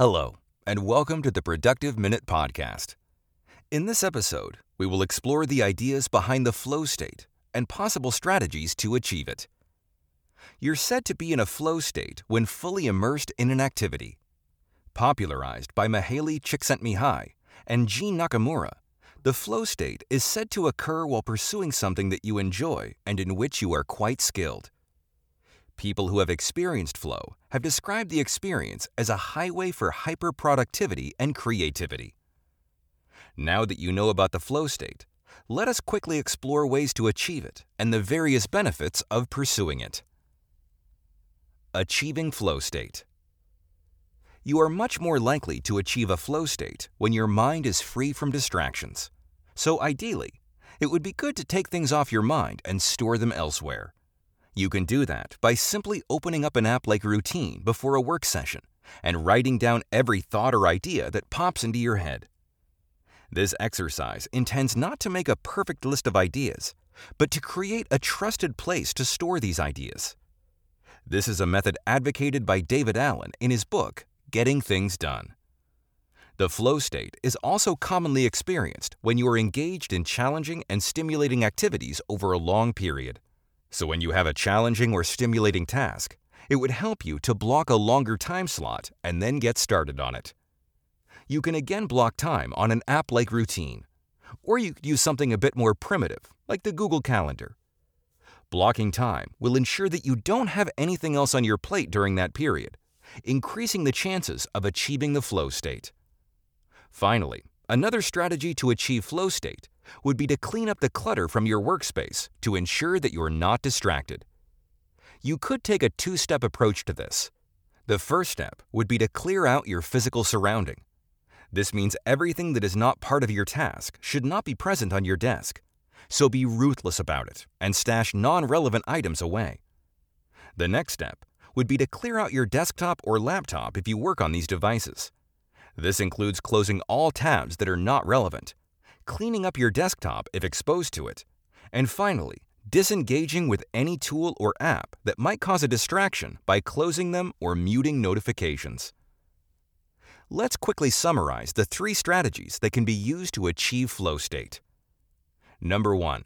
Hello, and welcome to the Productive Minute Podcast. In this episode, we will explore the ideas behind the flow state and possible strategies to achieve it. You're said to be in a flow state when fully immersed in an activity. Popularized by Mihaly Csikszentmihalyi and Jeanne Nakamura, the flow state is said to occur while pursuing something that you enjoy and in which you are quite skilled. People who have experienced flow have described the experience as a highway for hyperproductivity and creativity. Now that you know about the flow state, let us quickly explore ways to achieve it and the various benefits of pursuing it. Achieving flow state. You are much more likely to achieve a flow state when your mind is free from distractions. So, ideally, it would be good to take things off your mind and store them elsewhere. You can do that by simply opening up an app like Routine before a work session and writing down every thought or idea that pops into your head. This exercise intends not to make a perfect list of ideas, but to create a trusted place to store these ideas. This is a method advocated by David Allen in his book, Getting Things Done. The flow state is also commonly experienced when you are engaged in challenging and stimulating activities over a long period. So, when you have a challenging or stimulating task, it would help you to block a longer time slot and then get started on it. You can again block time on an app like Routine, or you could use something a bit more primitive, like the Google Calendar. Blocking time will ensure that you don't have anything else on your plate during that period, increasing the chances of achieving the flow state. Finally, another strategy to achieve flow state would be to clean up the clutter from your workspace to ensure that you're not distracted. You could take a two step approach to this. The first step would be to clear out your physical surrounding. This means everything that is not part of your task should not be present on your desk. So be ruthless about it and stash non relevant items away. The next step would be to clear out your desktop or laptop if you work on these devices. This includes closing all tabs that are not relevant cleaning up your desktop if exposed to it, and finally, disengaging with any tool or app that might cause a distraction by closing them or muting notifications. Let's quickly summarize the three strategies that can be used to achieve flow state. Number one,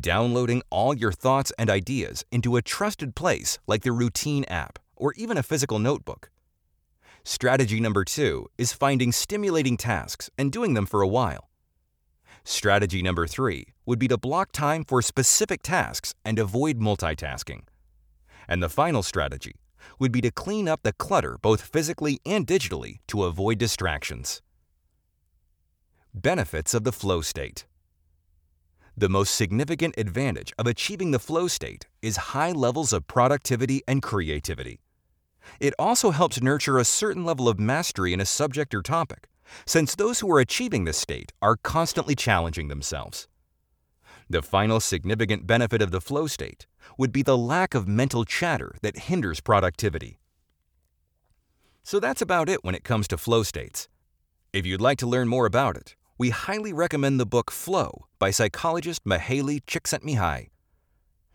downloading all your thoughts and ideas into a trusted place like the Routine app or even a physical notebook. Strategy number two is finding stimulating tasks and doing them for a while. Strategy number three would be to block time for specific tasks and avoid multitasking. And the final strategy would be to clean up the clutter both physically and digitally to avoid distractions. Benefits of the flow state. The most significant advantage of achieving the flow state is high levels of productivity and creativity. It also helps nurture a certain level of mastery in a subject or topic, since those who are achieving this state are constantly challenging themselves. The final significant benefit of the flow state would be the lack of mental chatter that hinders productivity. So that's about it when it comes to flow states. If you'd like to learn more about it, we highly recommend the book Flow by psychologist Mihaly Csikszentmihalyi.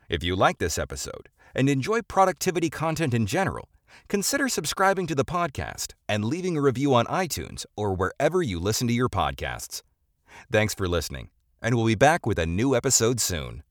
If you like this episode and enjoy productivity content in general, consider subscribing to the podcast and leaving a review on iTunes or wherever you listen to your podcasts. Thanks for listening, and we'll be back with a new episode soon.